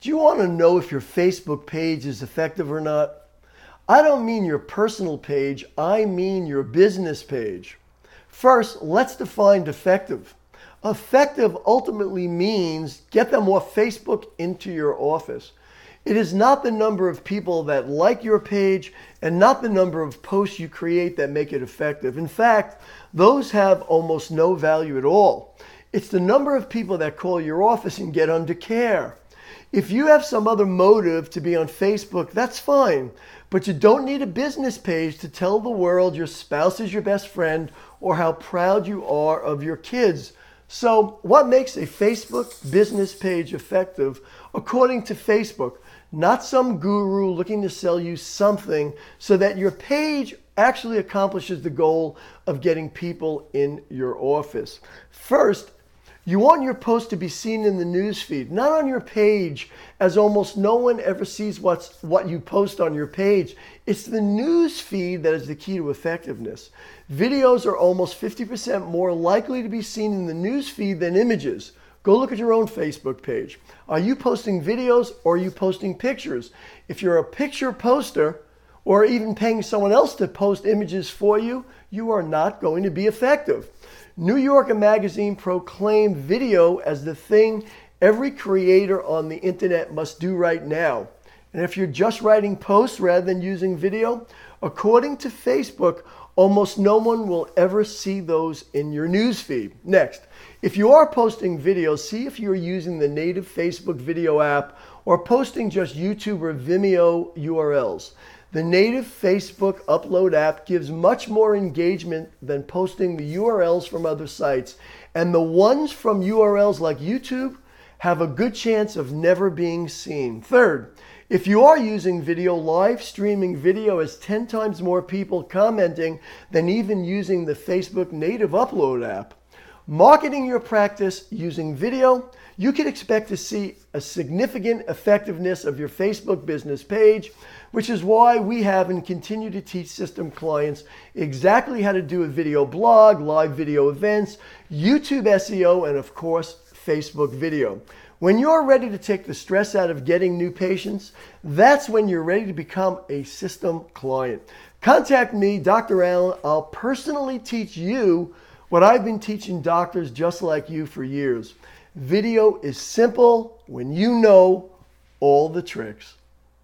Do you want to know if your Facebook page is effective or not? I don't mean your personal page, I mean your business page. First, let's define effective. Effective ultimately means get them off Facebook into your office. It is not the number of people that like your page and not the number of posts you create that make it effective. In fact, those have almost no value at all. It's the number of people that call your office and get under care. If you have some other motive to be on Facebook, that's fine. But you don't need a business page to tell the world your spouse is your best friend or how proud you are of your kids. So, what makes a Facebook business page effective according to Facebook? Not some guru looking to sell you something so that your page actually accomplishes the goal of getting people in your office. First, you want your post to be seen in the newsfeed, not on your page, as almost no one ever sees what's what you post on your page. It's the newsfeed that is the key to effectiveness. Videos are almost 50% more likely to be seen in the newsfeed than images. Go look at your own Facebook page. Are you posting videos or are you posting pictures? If you're a picture poster or even paying someone else to post images for you, you are not going to be effective. New Yorker Magazine proclaimed video as the thing every creator on the internet must do right now. And if you're just writing posts rather than using video, according to Facebook, almost no one will ever see those in your newsfeed. Next, if you are posting videos, see if you're using the native Facebook video app or posting just YouTube or Vimeo URLs. The native Facebook upload app gives much more engagement than posting the URLs from other sites, and the ones from URLs like YouTube have a good chance of never being seen. Third, if you are using video, live streaming video has 10 times more people commenting than even using the Facebook native upload app. Marketing your practice using video, you can expect to see a significant effectiveness of your Facebook business page, which is why we have and continue to teach system clients exactly how to do a video blog, live video events, YouTube SEO, and of course, Facebook video. When you're ready to take the stress out of getting new patients, that's when you're ready to become a system client. Contact me, Dr. Allen. I'll personally teach you what I've been teaching doctors just like you for years. Video is simple when you know all the tricks.